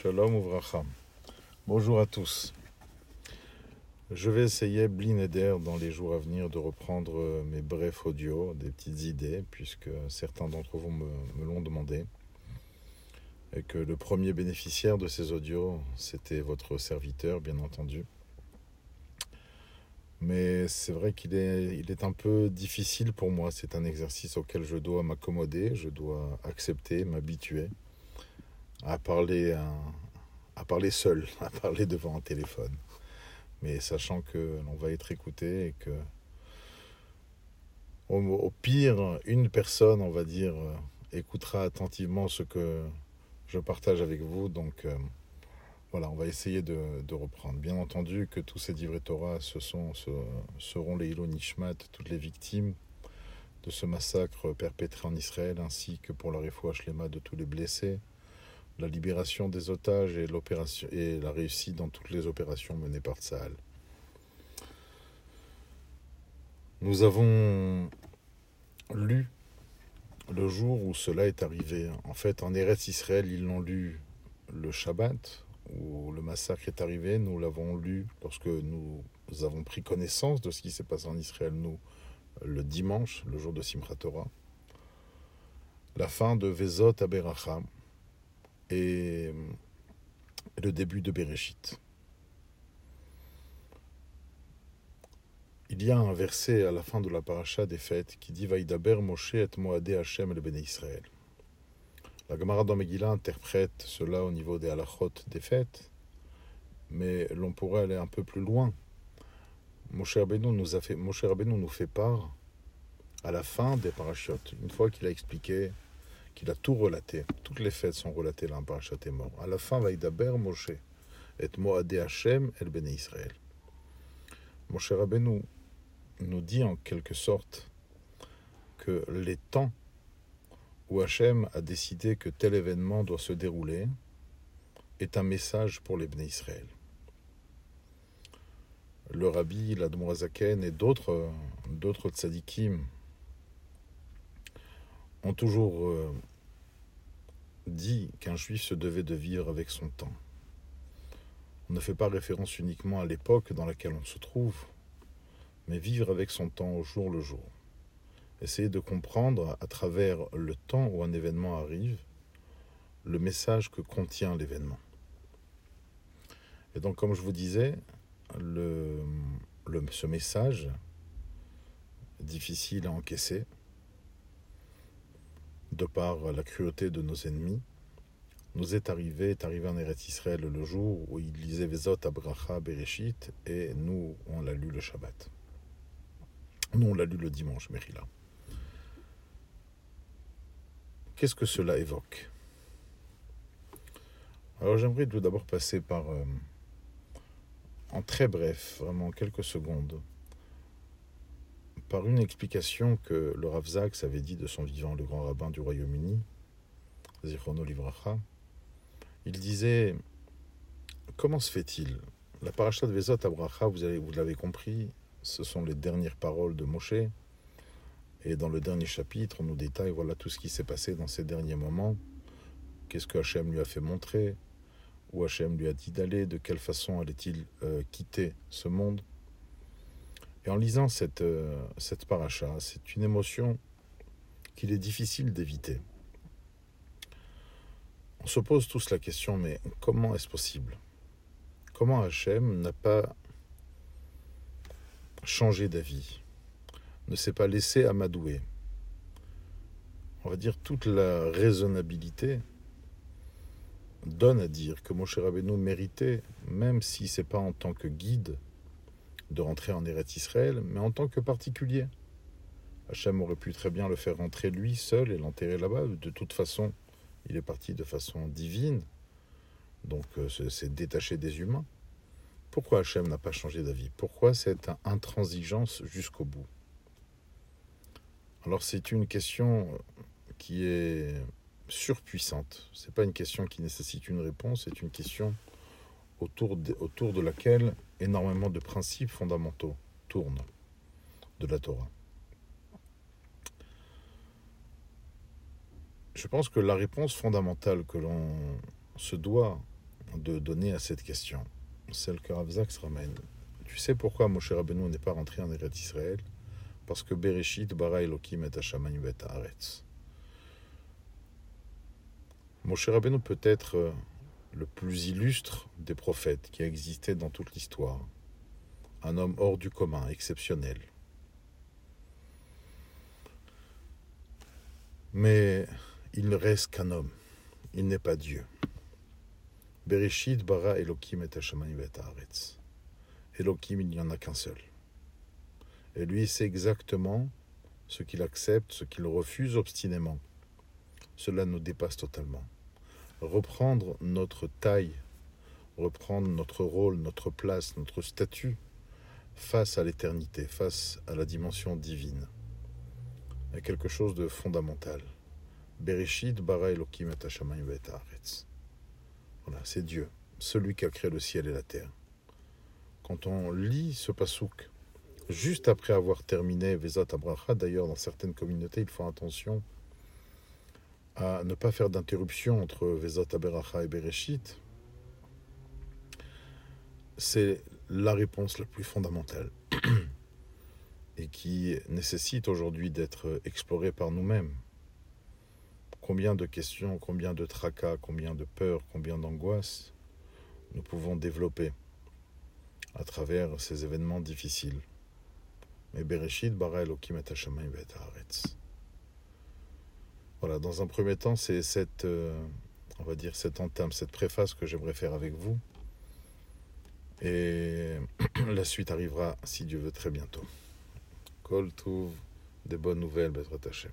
Shalom Uvracha. Bonjour à tous. Je vais essayer, Blineder, dans les jours à venir, de reprendre mes brefs audios, des petites idées, puisque certains d'entre vous me, l'ont demandé. Et que le premier bénéficiaire de ces audios, c'était votre serviteur, bien entendu. Mais c'est vrai qu'il est, il est un peu difficile pour moi. C'est un exercice auquel je dois m'accommoder, je dois accepter, m'habituer à parler, à, à, parler seul, à parler devant un téléphone. Mais sachant que l'on va être écouté et que, au, pire, une personne, on va dire, écoutera attentivement ce que je partage avec vous. Donc euh, voilà, on va essayer de, reprendre. Bien entendu que tous ces livrets Torah ce sont, ce, seront les Hilo Nishmat, toutes les victimes de ce massacre perpétré en Israël, ainsi que pour la refouach lema de tous les blessés la libération des otages et, la réussite dans toutes les opérations menées par Tsahal. Nous avons lu le jour où cela est arrivé. En fait, en Eretz Israël, ils l'ont lu le Shabbat, où le massacre est arrivé. Nous l'avons lu lorsque nous avons pris connaissance de ce qui s'est passé en Israël, nous, le dimanche, le jour de Simchat Torah. La fin de Vezot Aberacham, et le début de Bereshit. Il y a un verset à la fin de la paracha des fêtes qui dit Vaïdaber Moshe et Moadé Hashem le Béné Israël. La Gemara dans Megillah interprète cela au niveau des halachot des fêtes, mais l'on pourrait aller un peu plus loin. Moshe Rabbeinu nous, fait, Moshe Rabbeinu nous fait part à la fin des parachutes, une fois qu'il a expliqué qu'il a tout relaté. Toutes les fêtes sont relatées là en Parashat mort. À la fin, Vaïdaber Moshe et Moadé Hashem el Béné Israël. Moshe Rabbeinu nous dit en quelque sorte que les temps où Hachem a décidé que tel événement doit se dérouler est un message pour les Béné Israël. Le rabbi, l'Admorazaken et d'autres, d'autres tzadikim ont toujours euh, dit qu'un juif se devait de vivre avec son temps. On ne fait pas référence uniquement à l'époque dans laquelle on se trouve, mais vivre avec son temps au jour le jour. Essayer de comprendre à travers le temps où un événement arrive le message que contient l'événement. Et donc, comme je vous disais, ce message, difficile à encaisser, de par la cruauté de nos ennemis, nous est arrivé, est arrivé en Eretz Israël le jour où il lisait Vezot Abracha Bereshit et nous, on l'a lu le Shabbat. Nous, on l'a lu le dimanche, Mérila. Qu'est-ce que cela évoque? Alors j'aimerais tout d'abord passer par, euh, en très bref, vraiment quelques secondes, par une explication que le Rav Zaks avait dit de son vivant, le grand rabbin du Royaume-Uni, Zichrono Livracha. Il disait Comment se fait-il? La paracha de Vezot Abracha, vous, avez, vous l'avez compris, ce sont les dernières paroles de Moshe. Et dans le dernier chapitre, on nous détaille voilà tout ce qui s'est passé dans ces derniers moments. Qu'est-ce que Hachem lui a fait montrer? Où Hachem lui a dit d'aller? De quelle façon allait-il euh, quitter ce monde? Et en lisant cette, euh, cette paracha, c'est une émotion qu'il est difficile d'éviter. On se pose tous la question, mais comment est-ce possible? Comment Hachem n'a pas changé d'avis, ne s'est pas laissé amadouer? On va dire toute la raisonnabilité donne à dire que Moshe Rabbeinu méritait, même si c'est pas en tant que guide, de rentrer en Eretz Israël, mais en tant que particulier. Hachem aurait pu très bien le faire rentrer lui seul et l'enterrer là-bas. De toute façon, il est parti de façon divine, donc euh, c'est détaché des humains. Pourquoi Hachem n'a pas changé d'avis? Pourquoi cette intransigeance jusqu'au bout? Alors c'est une question qui est surpuissante. C'est pas une question qui nécessite une réponse, c'est une question autour de, autour de laquelle énormément de principes fondamentaux tournent de la Torah. Je pense que la réponse fondamentale que l'on se doit de donner à cette question. Celle que Rav Zaks ramène. Tu sais pourquoi Moshe Rabbeinu n'est pas rentré en Eretz Israël? Parce que Bereshit bara Elohim et Hashamayim et Haaretz. Moshe Rabbeinu peut être euh, le plus illustre des prophètes qui a existé dans toute l'histoire. Un homme hors du commun, exceptionnel. Mais il ne reste qu'un homme. Il n'est pas Dieu. Bereshit bara Elohim et Haaretz. Elohim, il n'y en a qu'un seul. Et lui sait exactement ce qu'il accepte, ce qu'il refuse obstinément. Cela nous dépasse totalement reprendre notre taille, reprendre notre rôle, notre place, notre statut face à l'éternité, face à la dimension divine. Il quelque chose de fondamental. Bereshit bara Elohim et Voilà, c'est Dieu, celui qui a créé le ciel et la terre. Quand on lit ce pasouk, juste après avoir terminé Vezat Abracha, d'ailleurs dans certaines communautés, ils font attention à ne pas faire d'interruption entre Vezat Aberacha et Bereshit, c'est la réponse la plus fondamentale et qui nécessite aujourd'hui d'être explorée par nous-mêmes. Combien de questions, combien de tracas, combien de peurs, combien d'angoisses nous pouvons développer à travers ces événements difficiles. Mais Bereshit et voilà, dans un premier temps, c'est cette, euh, on va dire, cette entame, cette préface que j'aimerais faire avec vous. Et la suite arrivera, si Dieu veut, très bientôt. Kol des bonnes nouvelles, Bezrat Hashem.